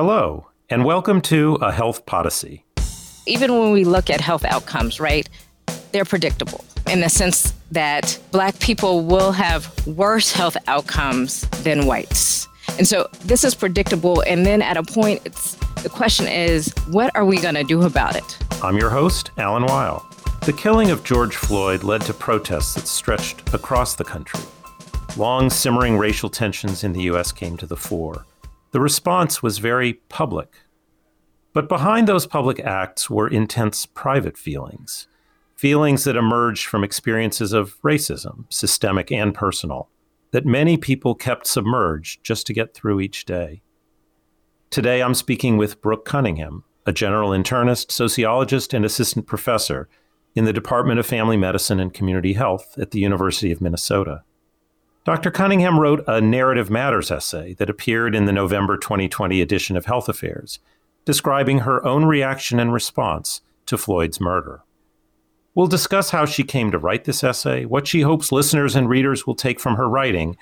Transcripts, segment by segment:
Hello, and welcome to A Health Podyssey. Even when we look at health outcomes, right, they're predictable in the sense that Black people will have worse health outcomes than whites. And so this is predictable. And then at a point, it's the question is, what are we going to do about it? I'm your host, Alan Weil. The killing of George Floyd led to protests that stretched across the country. Long simmering racial tensions in the U.S. came to the fore. The response was very public. But behind those public acts were intense private feelings, feelings that emerged from experiences of racism, systemic and personal, that many people kept submerged just to get through each day. Today, I'm speaking with Brooke Cunningham, a general internist, sociologist, and assistant professor in the Department of Family Medicine and Community Health at the University of Minnesota. Dr. Cunningham wrote a Narrative Matters essay that appeared in the November 2020 edition of Health Affairs, describing her own reaction and response to Floyd's murder. We'll discuss how she came to write this essay, what she hopes listeners and readers will take from her writing,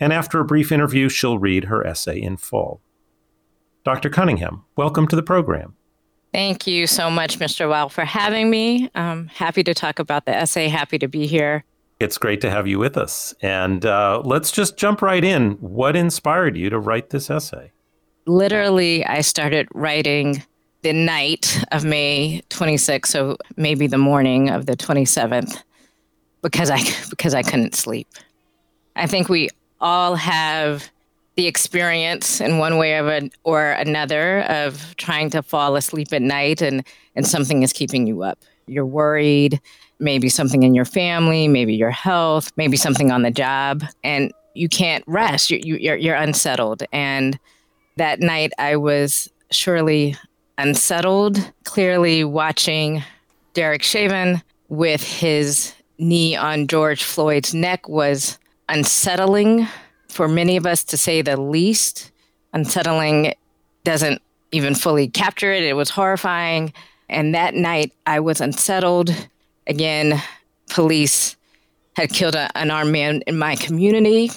and after a brief interview, she'll read her essay in full. Dr. Cunningham, welcome to the program. Thank you so much, Mr. Weil, for having me. I'm happy to talk about the essay, happy to be here. It's great to have you with us. And uh, let's just jump right in. What inspired you to write this essay? Literally, I started writing the night of May 26th, so maybe the morning of the 27th, because I because I couldn't sleep. I think we all have the experience in one way or another of trying to fall asleep at night and, and something is keeping you up. You're worried, maybe something in your family, maybe your health, maybe something on the job, and you can't rest. You, you, you're, you're unsettled. And that night, I was surely unsettled, clearly watching Derek Chauvin with his knee on George Floyd's neck was unsettling for many of us to say the least. Unsettling doesn't even fully capture it. It was horrifying. And that night, I was unsettled again, police had killed an armed man in my community.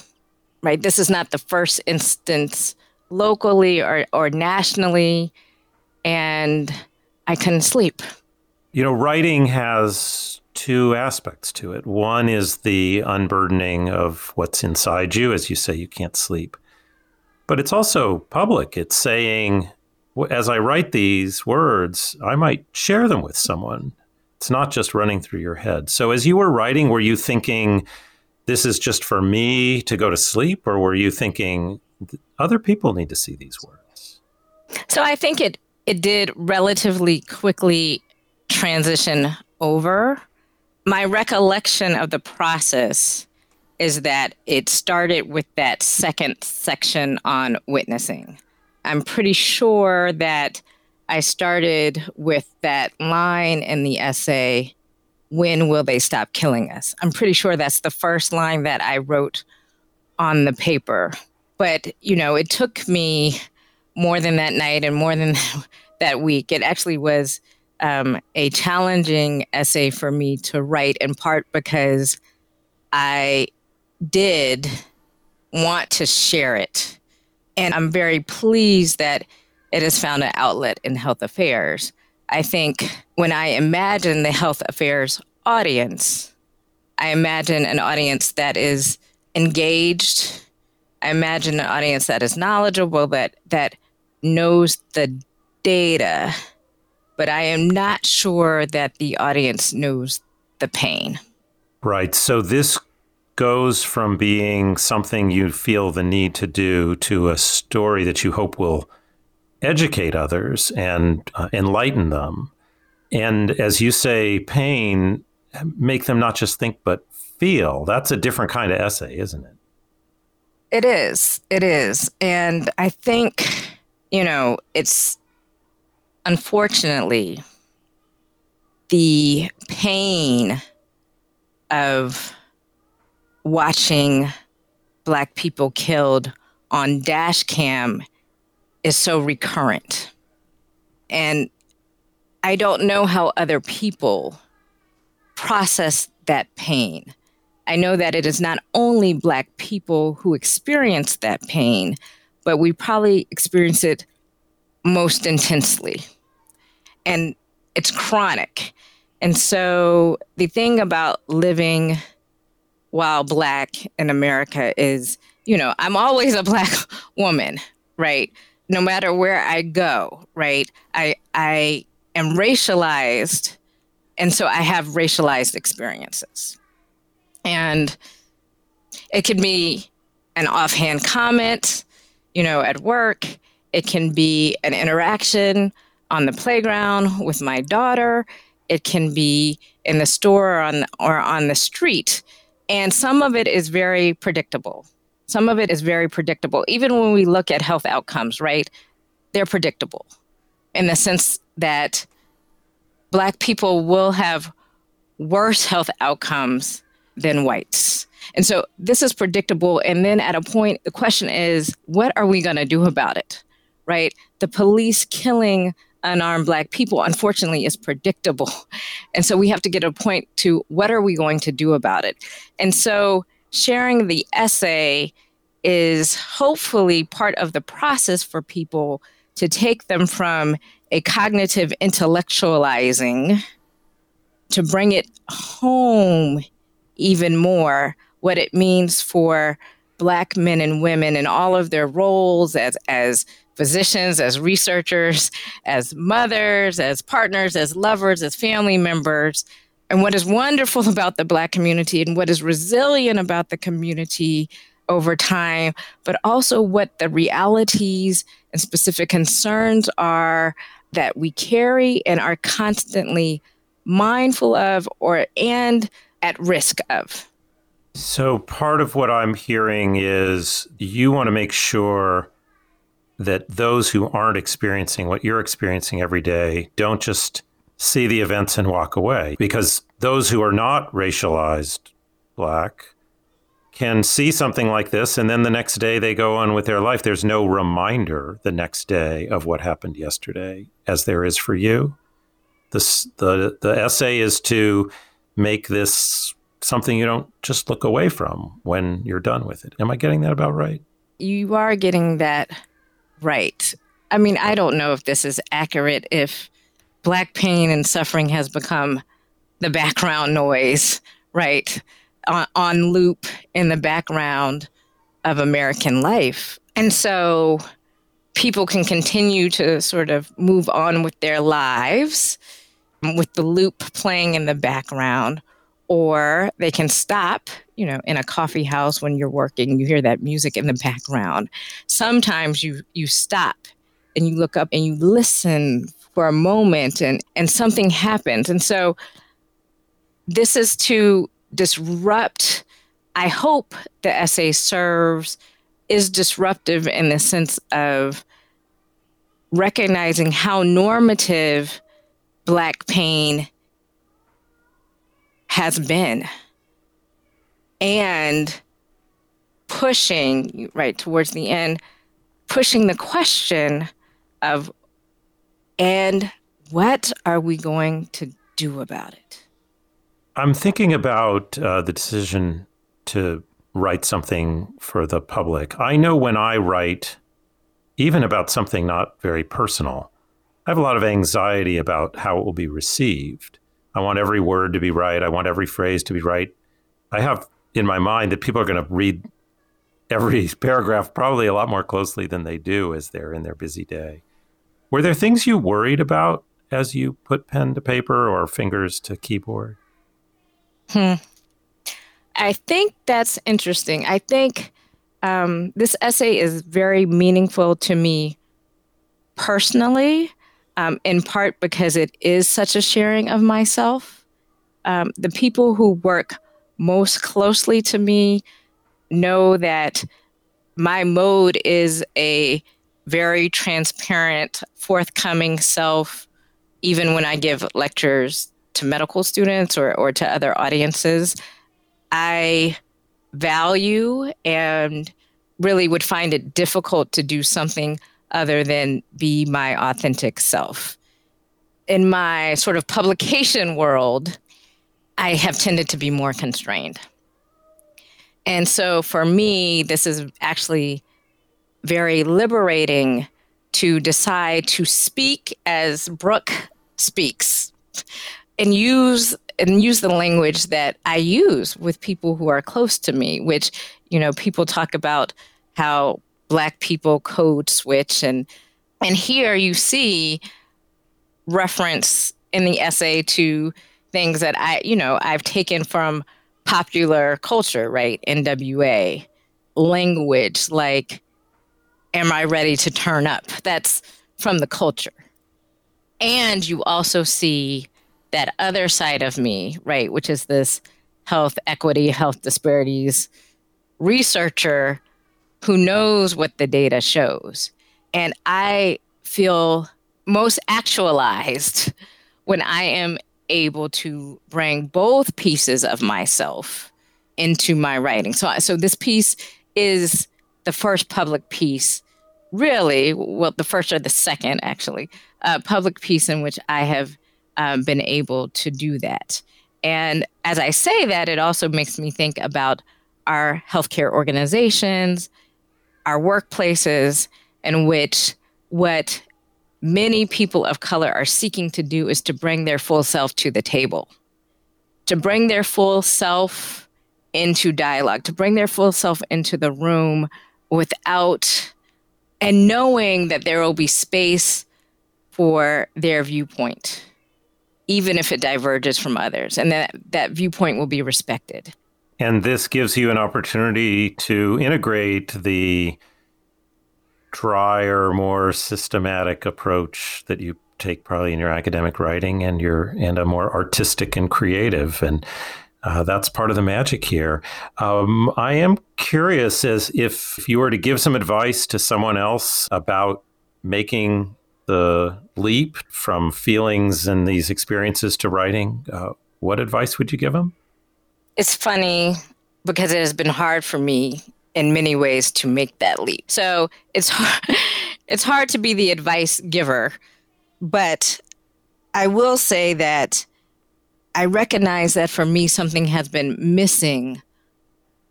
Right, this is not the first instance locally or, or nationally, and I couldn't sleep. You know, writing has two aspects to it. One is the unburdening of what's inside you, as you say, you can't sleep. But it's also public. It's saying, as I write these words, I might share them with someone. It's not just running through your head. So as you were writing, were you thinking, this is just for me to go to sleep? Or were you thinking, other people need to see these words? So I think it, it did relatively quickly transition over. My recollection of the process is that it started with that second section on witnessing. I'm pretty sure that I started with that line in the essay, When Will They Stop Killing Us? I'm pretty sure that's the first line that I wrote on the paper. But, you know, it took me more than that night and more than that week. It actually was um, a challenging essay for me to write, in part because I did want to share it. And I'm very pleased that it has found an outlet in health affairs. I think when I imagine the health affairs audience, I imagine an audience that is engaged. I imagine an audience that is knowledgeable, that that knows the data, but I am not sure that the audience knows the pain. Right. So this goes from being something you feel the need to do to a story that you hope will educate others and uh, enlighten them. And as you say, pain, make them not just think, but feel. That's a different kind of essay, isn't it? It is. It is. And I think, you know, it's unfortunately the pain of watching Black people killed on dash cam is so recurrent. And I don't know how other people process that pain. I know that it is not only Black people who experience that pain, but we probably experience it most intensely. And it's chronic. And so the thing about living while black in America is, you know, I'm always a black woman, right? No matter where I go, right? I I am racialized and so I have racialized experiences. And it can be an offhand comment, you know, at work. It can be an interaction on the playground with my daughter. It can be in the store or on, or on the street. And some of it is very predictable. Some of it is very predictable. Even when we look at health outcomes, right? They're predictable in the sense that Black people will have worse health outcomes than whites. And so this is predictable. And then at a point, the question is, what are we going to do about it? Right? The police killing unarmed Black people, unfortunately, is predictable. And so we have to get a point to what are we going to do about it? And so sharing the essay is hopefully part of the process for people to take them from a cognitive intellectualizing to bring it home even more what it means for black men and women in all of their roles as as physicians as researchers as mothers as partners as lovers as family members and what is wonderful about the black community and what is resilient about the community over time but also what the realities and specific concerns are that we carry and are constantly mindful of or and at risk of. So part of what I'm hearing is you want to make sure that those who aren't experiencing what you're experiencing every day don't just see the events and walk away. Because those who are not racialized black can see something like this and then the next day they go on with their life. There's no reminder the next day of what happened yesterday as there is for you. This the the essay is to make this something you don't just look away from when you're done with it. Am i getting that about right? You are getting that right. I mean i don't know if this is accurate if black pain and suffering has become the background noise right on, on loop in the background of American life. And so people can continue to sort of move on with their lives with the loop playing in the background, or they can stop, you know, in a coffee house when you're working, you hear that music in the background. Sometimes you you stop and you look up and you listen for a moment and and something happens. And so this is to disrupt. I hope the essay serves is disruptive in the sense of recognizing how normative Black pain has been and pushing, right towards the end, pushing the question of, and what are we going to do about it? I'm thinking about uh, the decision to write something for the public. I know when I write, even about something not very personal, I have a lot of anxiety about how it will be received. I want every word to be right. I want every phrase to be right. I have in my mind that people are going to read every paragraph probably a lot more closely than they do as they're in their busy day. Were there things you worried about as you put pen to paper or fingers to keyboard? Hmm. I think that's interesting. I think um, this essay is very meaningful to me personally, um, in part because it is such a sharing of myself. Um, the people who work most closely to me know that my mode is a very transparent, forthcoming self, even when I give lectures to medical students or, or to other audiences, I value and really would find it difficult to do something other than be my authentic self. In my sort of publication world, I have tended to be more constrained. And so for me, this is actually very liberating to decide to speak as Brooke speaks and use and use the language that I use with people who are close to me, which, you know, people talk about how black people code switch and and here you see reference in the essay to things that I, you know, I've taken from popular culture, right? NWA, language like am I ready to turn up? That's from the culture. And you also see that other side of me, right, which is this health equity, health disparities researcher who knows what the data shows. And I feel most actualized when I am able to bring both pieces of myself into my writing. So, so this piece is the first public piece, really, well, the first or the second, actually, uh, public piece in which I have um, been able to do that. And as I say that, it also makes me think about our healthcare organizations, our workplaces, in which what many people of color are seeking to do is to bring their full self to the table, to bring their full self into dialogue, to bring their full self into the room without and knowing that there will be space for their viewpoint, even if it diverges from others, and that that viewpoint will be respected. And this gives you an opportunity to integrate the drier, more systematic approach that you take probably in your academic writing and your and a more artistic and creative and uh, that's part of the magic here. Um, I am curious as if you were to give some advice to someone else about making the leap from feelings and these experiences to writing, uh, what advice would you give them? It's funny because it has been hard for me in many ways to make that leap. So it's hard, it's hard to be the advice giver, but I will say that I recognize that for me something has been missing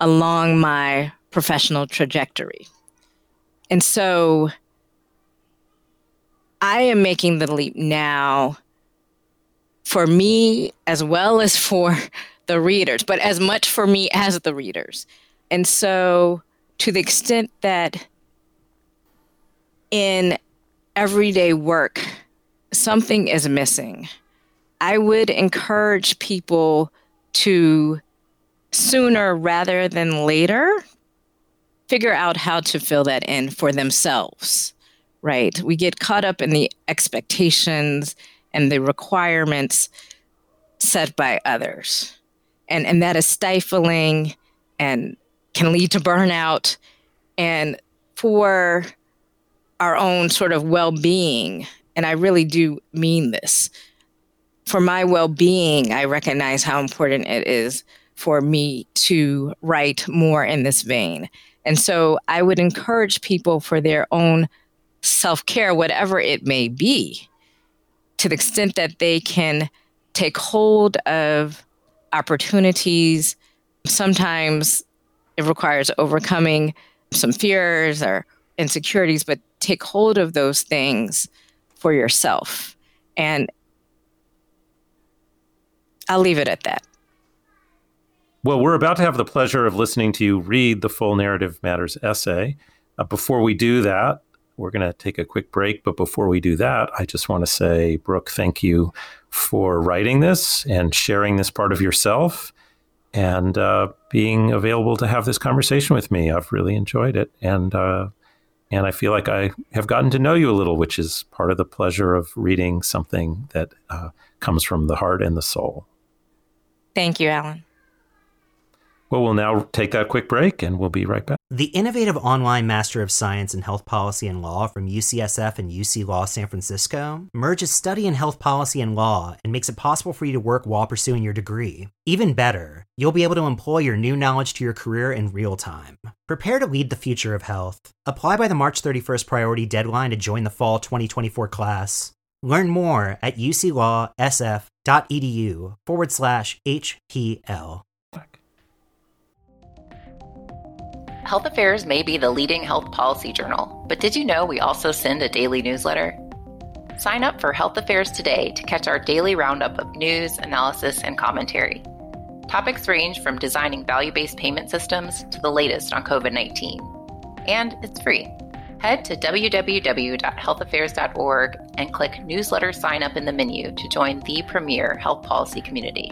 along my professional trajectory. And so I am making the leap now for me as well as for the readers, but as much for me as the readers. And so, to the extent that in everyday work, something is missing, I would encourage people to sooner rather than later figure out how to fill that in for themselves, right? We get caught up in the expectations and the requirements set by others. And, and that is stifling and can lead to burnout and for our own sort of well-being and i really do mean this for my well-being i recognize how important it is for me to write more in this vein and so i would encourage people for their own self-care whatever it may be to the extent that they can take hold of opportunities sometimes it requires overcoming some fears or insecurities, but take hold of those things for yourself. And I'll leave it at that. Well, we're about to have the pleasure of listening to you read the full Narrative Matters essay. Uh, before we do that, we're going to take a quick break. But before we do that, I just want to say, Brooke, thank you for writing this and sharing this part of yourself and uh, being available to have this conversation with me. I've really enjoyed it, and uh, and I feel like I have gotten to know you a little, which is part of the pleasure of reading something that uh, comes from the heart and the soul. Thank you, Alan. Well, we'll now take that quick break and we'll be right back. The innovative online Master of Science in Health Policy and Law from UCSF and UC Law San Francisco merges study in health policy and law and makes it possible for you to work while pursuing your degree. Even better, you'll be able to employ your new knowledge to your career in real time. Prepare to lead the future of health. Apply by the March 31st priority deadline to join the fall 2024 class. Learn more at uclawsf.edu forward slash HPL. Health Affairs may be the leading health policy journal, but did you know we also send a daily newsletter? Sign up for Health Affairs today to catch our daily roundup of news, analysis, and commentary. Topics range from designing value based payment systems to the latest on COVID 19. And it's free. Head to www.healthaffairs.org and click Newsletter Sign Up in the menu to join the premier health policy community.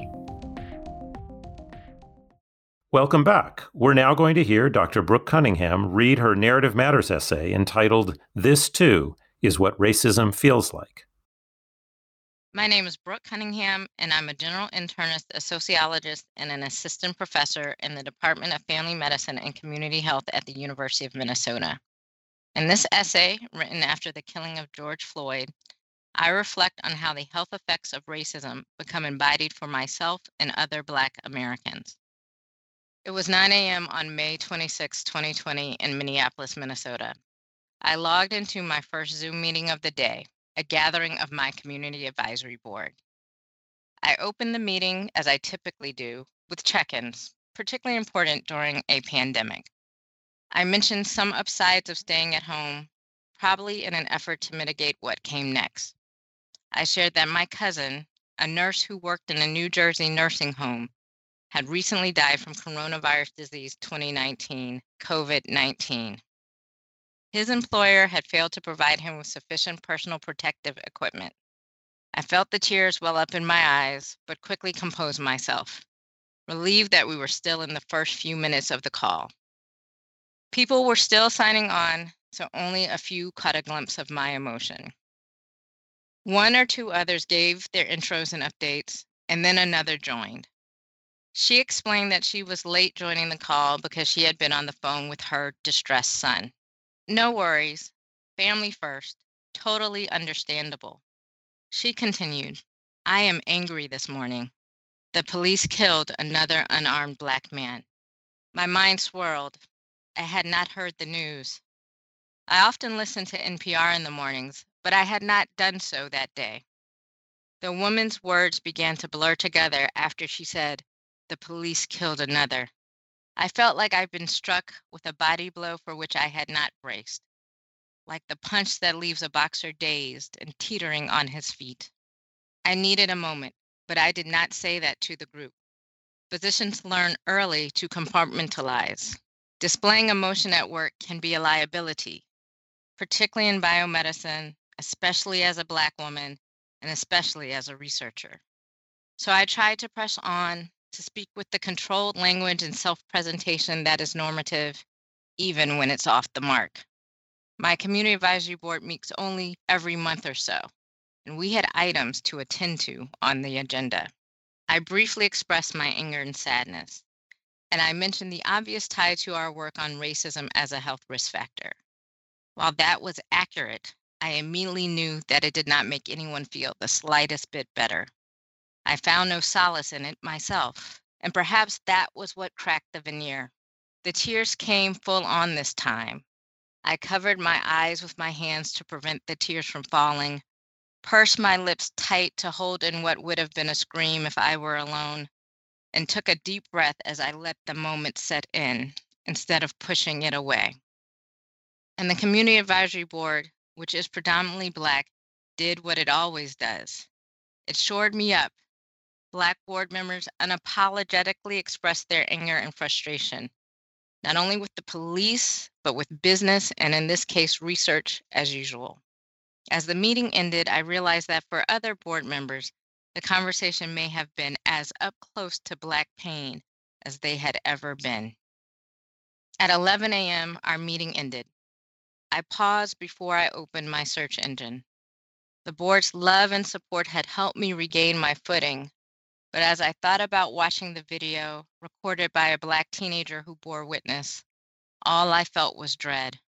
Welcome back. We're now going to hear Dr. Brooke Cunningham read her Narrative Matters essay entitled This Too is What Racism Feels Like. My name is Brooke Cunningham, and I'm a general internist, a sociologist, and an assistant professor in the Department of Family Medicine and Community Health at the University of Minnesota. In this essay, written after the killing of George Floyd, I reflect on how the health effects of racism become embodied for myself and other Black Americans. It was 9 a.m. on May 26, 2020, in Minneapolis, Minnesota. I logged into my first Zoom meeting of the day, a gathering of my community advisory board. I opened the meeting, as I typically do, with check ins, particularly important during a pandemic. I mentioned some upsides of staying at home, probably in an effort to mitigate what came next. I shared that my cousin, a nurse who worked in a New Jersey nursing home, had recently died from coronavirus disease 2019, COVID 19. His employer had failed to provide him with sufficient personal protective equipment. I felt the tears well up in my eyes, but quickly composed myself, relieved that we were still in the first few minutes of the call. People were still signing on, so only a few caught a glimpse of my emotion. One or two others gave their intros and updates, and then another joined. She explained that she was late joining the call because she had been on the phone with her distressed son. No worries, family first, totally understandable. She continued, I am angry this morning. The police killed another unarmed black man. My mind swirled. I had not heard the news. I often listen to NPR in the mornings, but I had not done so that day. The woman's words began to blur together after she said, the police killed another. I felt like I'd been struck with a body blow for which I had not braced, like the punch that leaves a boxer dazed and teetering on his feet. I needed a moment, but I did not say that to the group. Physicians learn early to compartmentalize. Displaying emotion at work can be a liability, particularly in biomedicine, especially as a Black woman, and especially as a researcher. So I tried to press on, to speak with the controlled language and self presentation that is normative, even when it's off the mark. My community advisory board meets only every month or so, and we had items to attend to on the agenda. I briefly expressed my anger and sadness, and I mentioned the obvious tie to our work on racism as a health risk factor. While that was accurate, I immediately knew that it did not make anyone feel the slightest bit better. I found no solace in it myself, and perhaps that was what cracked the veneer. The tears came full on this time. I covered my eyes with my hands to prevent the tears from falling, pursed my lips tight to hold in what would have been a scream if I were alone, and took a deep breath as I let the moment set in instead of pushing it away. And the Community Advisory Board, which is predominantly Black, did what it always does. It shored me up Black board members unapologetically expressed their anger and frustration, not only with the police, but with business and, in this case, research as usual. As the meeting ended, I realized that for other board members, the conversation may have been as up close to Black pain as they had ever been. At 11 a.m., our meeting ended. I paused before I opened my search engine. The board's love and support had helped me regain my footing, but as I thought about watching the video recorded by a Black teenager who bore witness, all I felt was dread.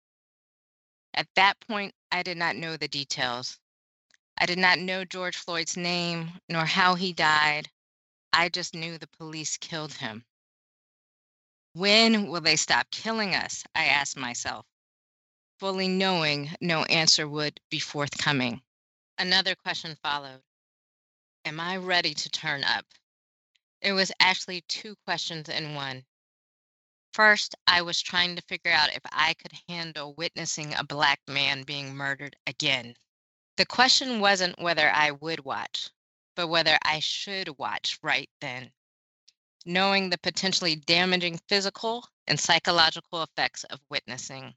At that point, I did not know the details. I did not know George Floyd's name nor how he died. I just knew the police killed him. When will they stop killing us? I asked myself, fully knowing no answer would be forthcoming. Another question followed Am I ready to turn up? It was actually two questions in one. First, I was trying to figure out if I could handle witnessing a Black man being murdered again. The question wasn't whether I would watch, but whether I should watch right then, knowing the potentially damaging physical and psychological effects of witnessing.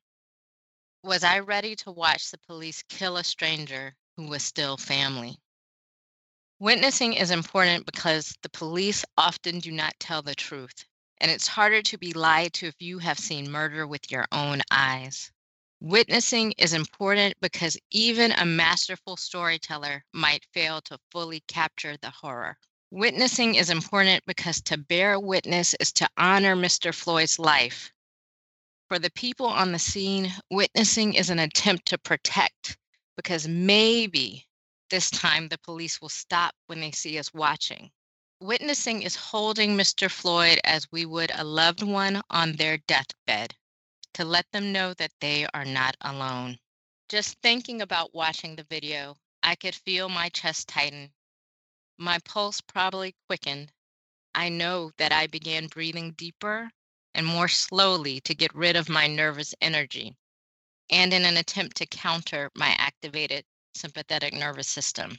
Was I ready to watch the police kill a stranger who was still family? Witnessing is important because the police often do not tell the truth and it's harder to be lied to if you have seen murder with your own eyes. Witnessing is important because even a masterful storyteller might fail to fully capture the horror. Witnessing is important because to bear witness is to honor Mr. Floyd's life. For the people on the scene, witnessing is an attempt to protect because maybe this time the police will stop when they see us watching. Witnessing is holding Mr. Floyd as we would a loved one on their deathbed to let them know that they are not alone. Just thinking about watching the video, I could feel my chest tighten. My pulse probably quickened. I know that I began breathing deeper and more slowly to get rid of my nervous energy and in an attempt to counter my activated sympathetic nervous system.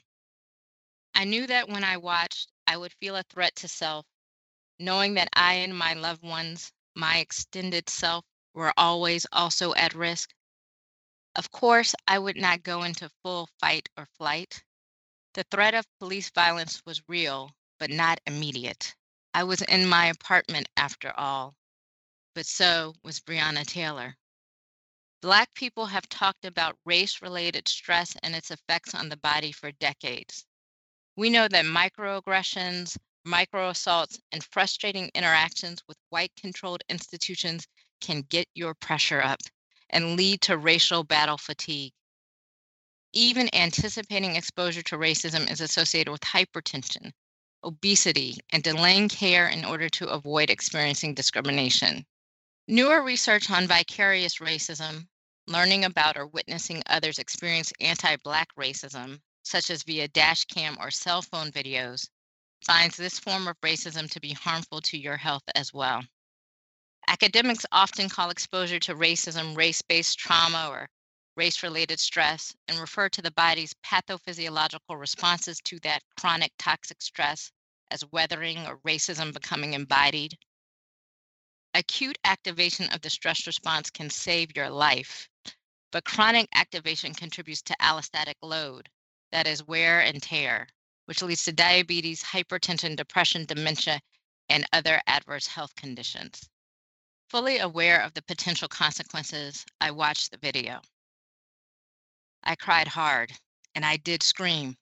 I knew that when I watched, I would feel a threat to self, knowing that I and my loved ones, my extended self, were always also at risk. Of course, I would not go into full fight or flight. The threat of police violence was real, but not immediate. I was in my apartment after all, but so was Breonna Taylor. Black people have talked about race related stress and its effects on the body for decades. We know that microaggressions, microassaults, and frustrating interactions with white controlled institutions can get your pressure up and lead to racial battle fatigue. Even anticipating exposure to racism is associated with hypertension, obesity, and delaying care in order to avoid experiencing discrimination. Newer research on vicarious racism, learning about or witnessing others experience anti Black racism, such as via dash cam or cell phone videos, finds this form of racism to be harmful to your health as well. Academics often call exposure to racism race based trauma or race related stress and refer to the body's pathophysiological responses to that chronic toxic stress as weathering or racism becoming embodied. Acute activation of the stress response can save your life, but chronic activation contributes to allostatic load, that is wear and tear, which leads to diabetes, hypertension, depression, dementia, and other adverse health conditions. Fully aware of the potential consequences, I watched the video. I cried hard and I did scream.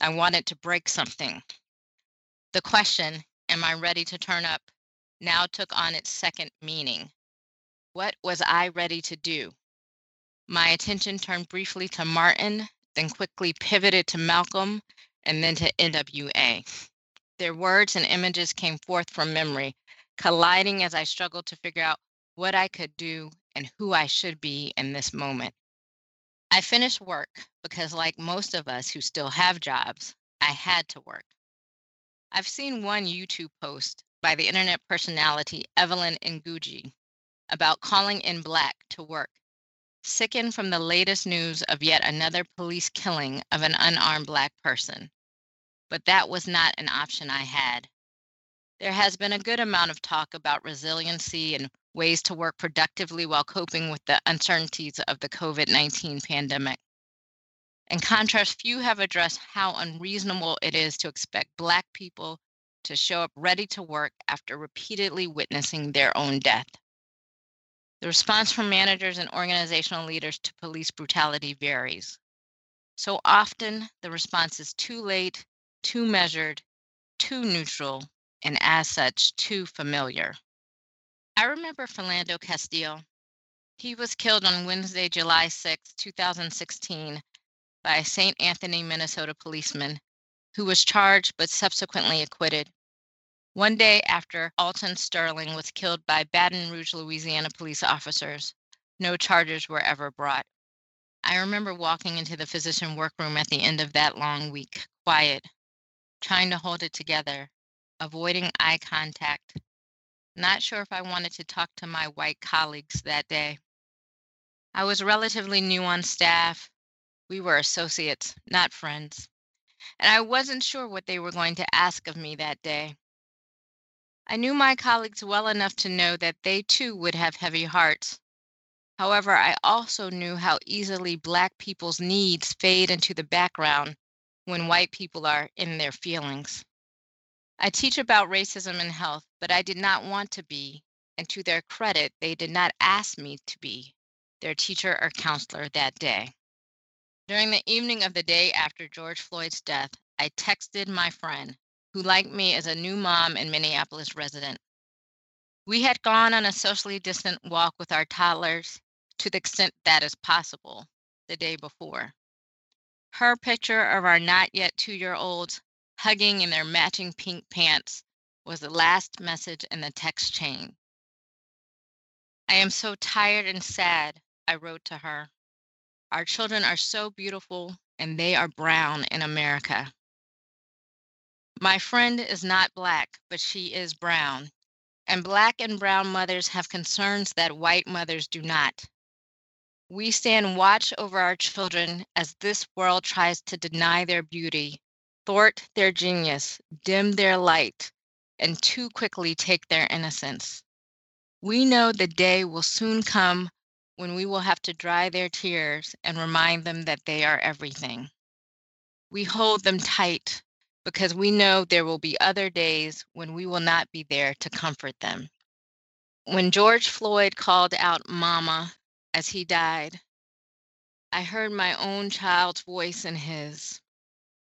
I wanted to break something. The question, Am I ready to turn up? now took on its second meaning. What was I ready to do? My attention turned briefly to Martin then quickly pivoted to Malcolm and then to NWA. Their words and images came forth from memory, colliding as I struggled to figure out what I could do and who I should be in this moment. I finished work because, like most of us who still have jobs, I had to work. I've seen one YouTube post by the internet personality Evelyn Ngugi about calling in Black to work sickened from the latest news of yet another police killing of an unarmed Black person. But that was not an option I had. There has been a good amount of talk about resiliency and ways to work productively while coping with the uncertainties of the COVID 19 pandemic. In contrast, few have addressed how unreasonable it is to expect Black people to show up ready to work after repeatedly witnessing their own death. The response from managers and organizational leaders to police brutality varies. So often, the response is too late, too measured, too neutral, and as such, too familiar. I remember Philando Castile. He was killed on Wednesday, July 6, 2016, by a St. Anthony, Minnesota policeman who was charged but subsequently acquitted one day after Alton Sterling was killed by Baton Rouge, Louisiana police officers, no charges were ever brought. I remember walking into the physician workroom at the end of that long week, quiet, trying to hold it together, avoiding eye contact, not sure if I wanted to talk to my white colleagues that day. I was relatively new on staff. We were associates, not friends. And I wasn't sure what they were going to ask of me that day. I knew my colleagues well enough to know that they too would have heavy hearts. However, I also knew how easily Black people's needs fade into the background when white people are in their feelings. I teach about racism in health, but I did not want to be, and to their credit, they did not ask me to be their teacher or counselor that day. During the evening of the day after George Floyd's death, I texted my friend, who, like me, is a new mom and Minneapolis resident. We had gone on a socially distant walk with our toddlers to the extent that is possible the day before. Her picture of our not yet two year olds hugging in their matching pink pants was the last message in the text chain. I am so tired and sad, I wrote to her. Our children are so beautiful and they are brown in America. My friend is not black, but she is brown. And black and brown mothers have concerns that white mothers do not. We stand watch over our children as this world tries to deny their beauty, thwart their genius, dim their light, and too quickly take their innocence. We know the day will soon come when we will have to dry their tears and remind them that they are everything. We hold them tight because we know there will be other days when we will not be there to comfort them. When George Floyd called out Mama as he died, I heard my own child's voice in his.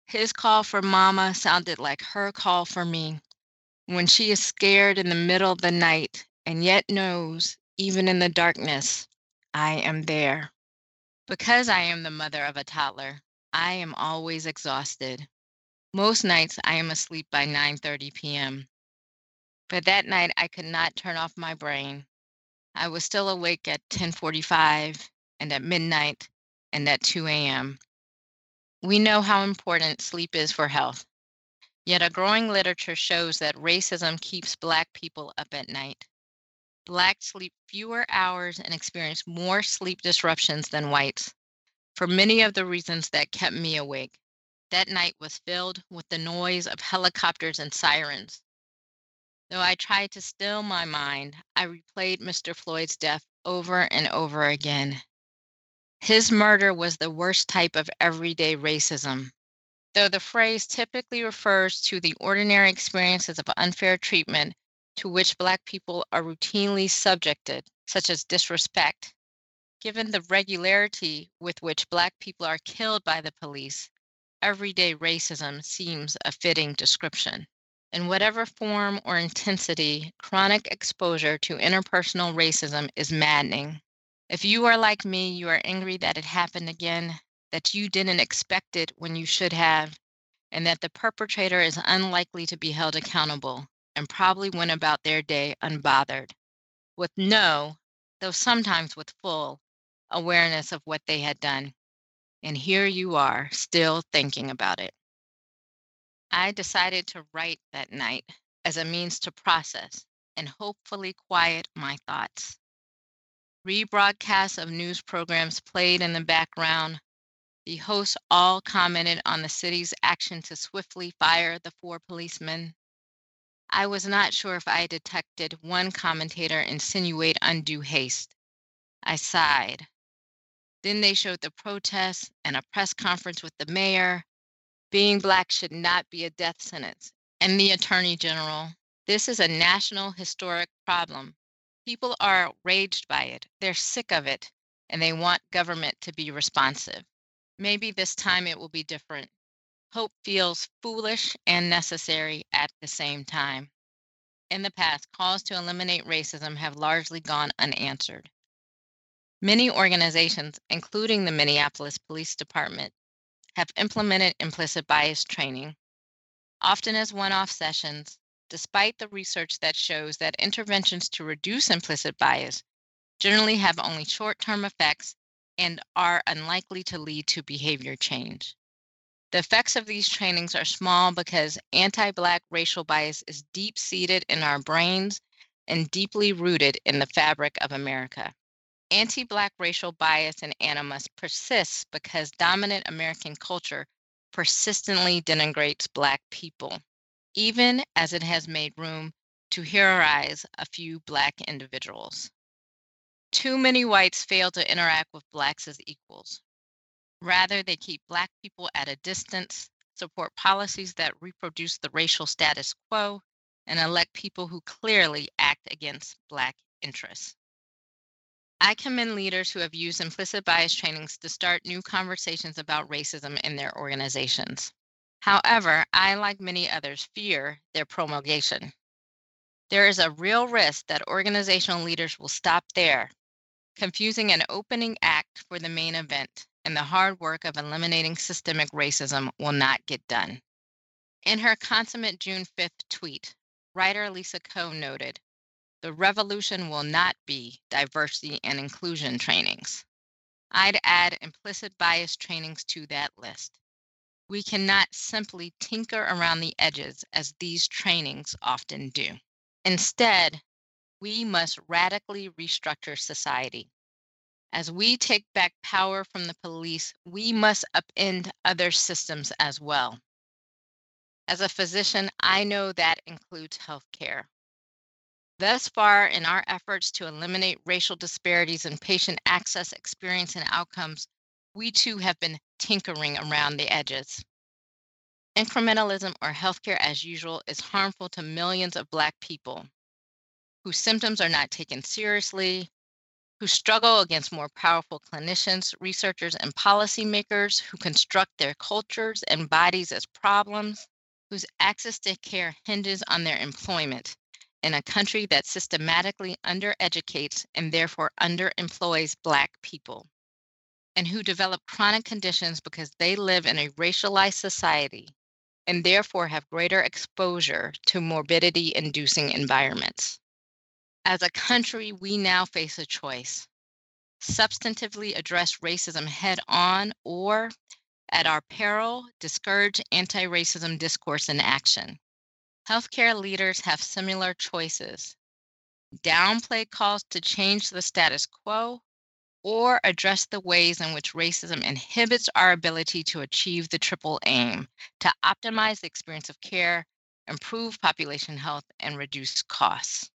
His call for Mama sounded like her call for me when she is scared in the middle of the night and yet knows, even in the darkness, I am there. Because I am the mother of a toddler, I am always exhausted. Most nights I am asleep by 9:30 p.m. But that night I could not turn off my brain. I was still awake at 10:45 and at midnight and at 2 a.m. We know how important sleep is for health. Yet a growing literature shows that racism keeps black people up at night. Blacks sleep fewer hours and experience more sleep disruptions than whites for many of the reasons that kept me awake. That night was filled with the noise of helicopters and sirens. Though I tried to still my mind, I replayed Mr. Floyd's death over and over again. His murder was the worst type of everyday racism. Though the phrase typically refers to the ordinary experiences of unfair treatment to which Black people are routinely subjected, such as disrespect, given the regularity with which Black people are killed by the police, everyday racism seems a fitting description. In whatever form or intensity, chronic exposure to interpersonal racism is maddening. If you are like me, you are angry that it happened again, that you didn't expect it when you should have, and that the perpetrator is unlikely to be held accountable and probably went about their day unbothered, with no, though sometimes with full, awareness of what they had done. And here you are, still thinking about it. I decided to write that night as a means to process and hopefully quiet my thoughts. Rebroadcasts of news programs played in the background. The hosts all commented on the city's action to swiftly fire the four policemen. I was not sure if I detected one commentator insinuate undue haste. I sighed. Then they showed the protests and a press conference with the mayor. Being Black should not be a death sentence. And the attorney general. This is a national historic problem. People are outraged by it. They're sick of it, and they want government to be responsive. Maybe this time it will be different. Hope feels foolish and necessary at the same time. In the past, calls to eliminate racism have largely gone unanswered. Many organizations, including the Minneapolis Police Department, have implemented implicit bias training, often as one off sessions, despite the research that shows that interventions to reduce implicit bias generally have only short term effects and are unlikely to lead to behavior change. The effects of these trainings are small because anti Black racial bias is deep seated in our brains and deeply rooted in the fabric of America. Anti Black racial bias and animus persists because dominant American culture persistently denigrates Black people, even as it has made room to heroize a few Black individuals. Too many whites fail to interact with Blacks as equals. Rather, they keep Black people at a distance, support policies that reproduce the racial status quo, and elect people who clearly act against Black interests. I commend leaders who have used implicit bias trainings to start new conversations about racism in their organizations. However, I, like many others, fear their promulgation. There is a real risk that organizational leaders will stop there, confusing an opening act for the main event, and the hard work of eliminating systemic racism will not get done. In her consummate June 5th tweet, writer Lisa Ko noted the revolution will not be diversity and inclusion trainings. I'd add implicit bias trainings to that list. We cannot simply tinker around the edges as these trainings often do. Instead, we must radically restructure society. As we take back power from the police, we must upend other systems as well. As a physician, I know that includes healthcare. Thus far, in our efforts to eliminate racial disparities in patient access, experience, and outcomes, we too have been tinkering around the edges. Incrementalism or healthcare as usual is harmful to millions of Black people whose symptoms are not taken seriously, who struggle against more powerful clinicians, researchers, and policymakers who construct their cultures and bodies as problems, whose access to care hinges on their employment in a country that systematically undereducates and therefore underemploys Black people, and who develop chronic conditions because they live in a racialized society and therefore have greater exposure to morbidity inducing environments. As a country, we now face a choice substantively address racism head on or, at our peril, discourage anti racism discourse and action. Healthcare leaders have similar choices downplay calls to change the status quo or address the ways in which racism inhibits our ability to achieve the triple aim to optimize the experience of care, improve population health, and reduce costs.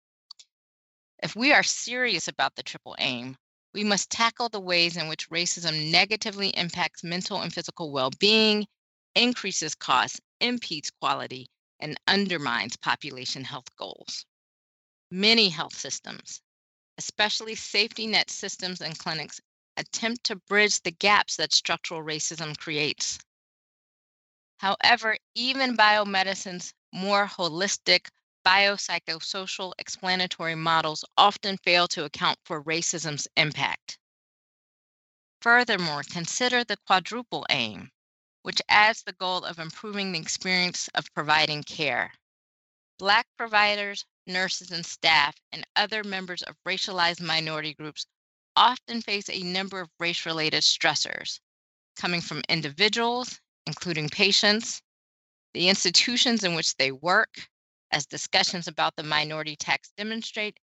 If we are serious about the triple aim, we must tackle the ways in which racism negatively impacts mental and physical well being, increases costs, impedes quality, and undermines population health goals. Many health systems, especially safety net systems and clinics, attempt to bridge the gaps that structural racism creates. However, even biomedicine's more holistic biopsychosocial explanatory models often fail to account for racism's impact. Furthermore, consider the quadruple aim, which adds the goal of improving the experience of providing care. Black providers, nurses, and staff, and other members of racialized minority groups often face a number of race related stressors coming from individuals, including patients, the institutions in which they work, as discussions about the minority tax demonstrate,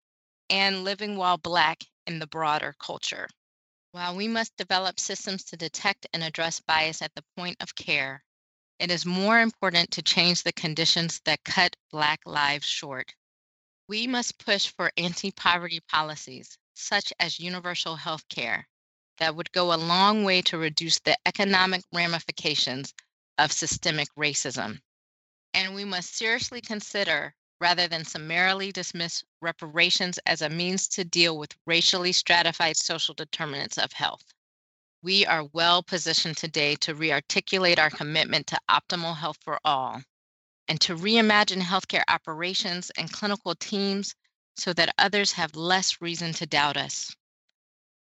and living while Black in the broader culture. While we must develop systems to detect and address bias at the point of care, it is more important to change the conditions that cut Black lives short. We must push for anti poverty policies, such as universal health care, that would go a long way to reduce the economic ramifications of systemic racism. And we must seriously consider, rather than summarily dismiss reparations as a means to deal with racially stratified social determinants of health. We are well positioned today to rearticulate our commitment to optimal health for all and to reimagine healthcare operations and clinical teams so that others have less reason to doubt us.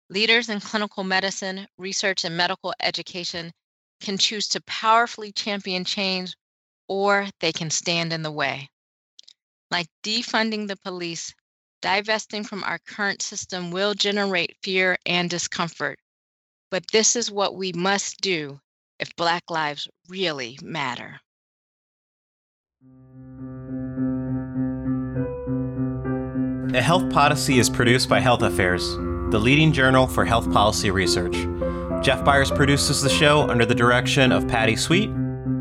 Leaders in clinical medicine, research, and medical education can choose to powerfully champion change or they can stand in the way. Like defunding the police, divesting from our current system will generate fear and discomfort. But this is what we must do if Black lives really matter. A Health Podyssey is produced by Health Affairs, the leading journal for health policy research. Jeff Byers produces the show under the direction of Patty Sweet.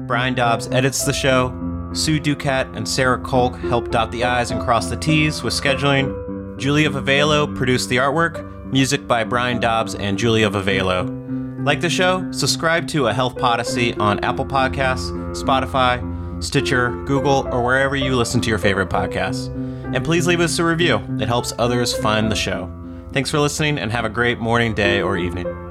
Brian Dobbs edits the show. Sue Ducat and Sarah Kolk help dot the I's and cross the T's with scheduling. Julia Vivelo produced the artwork. Music by Brian Dobbs and Julia Vivelo. Like the show? Subscribe to A Health Podyssey on Apple Podcasts, Spotify, Stitcher, Google, or wherever you listen to your favorite podcasts. And please leave us a review. It helps others find the show. Thanks for listening and have a great morning, day, or evening.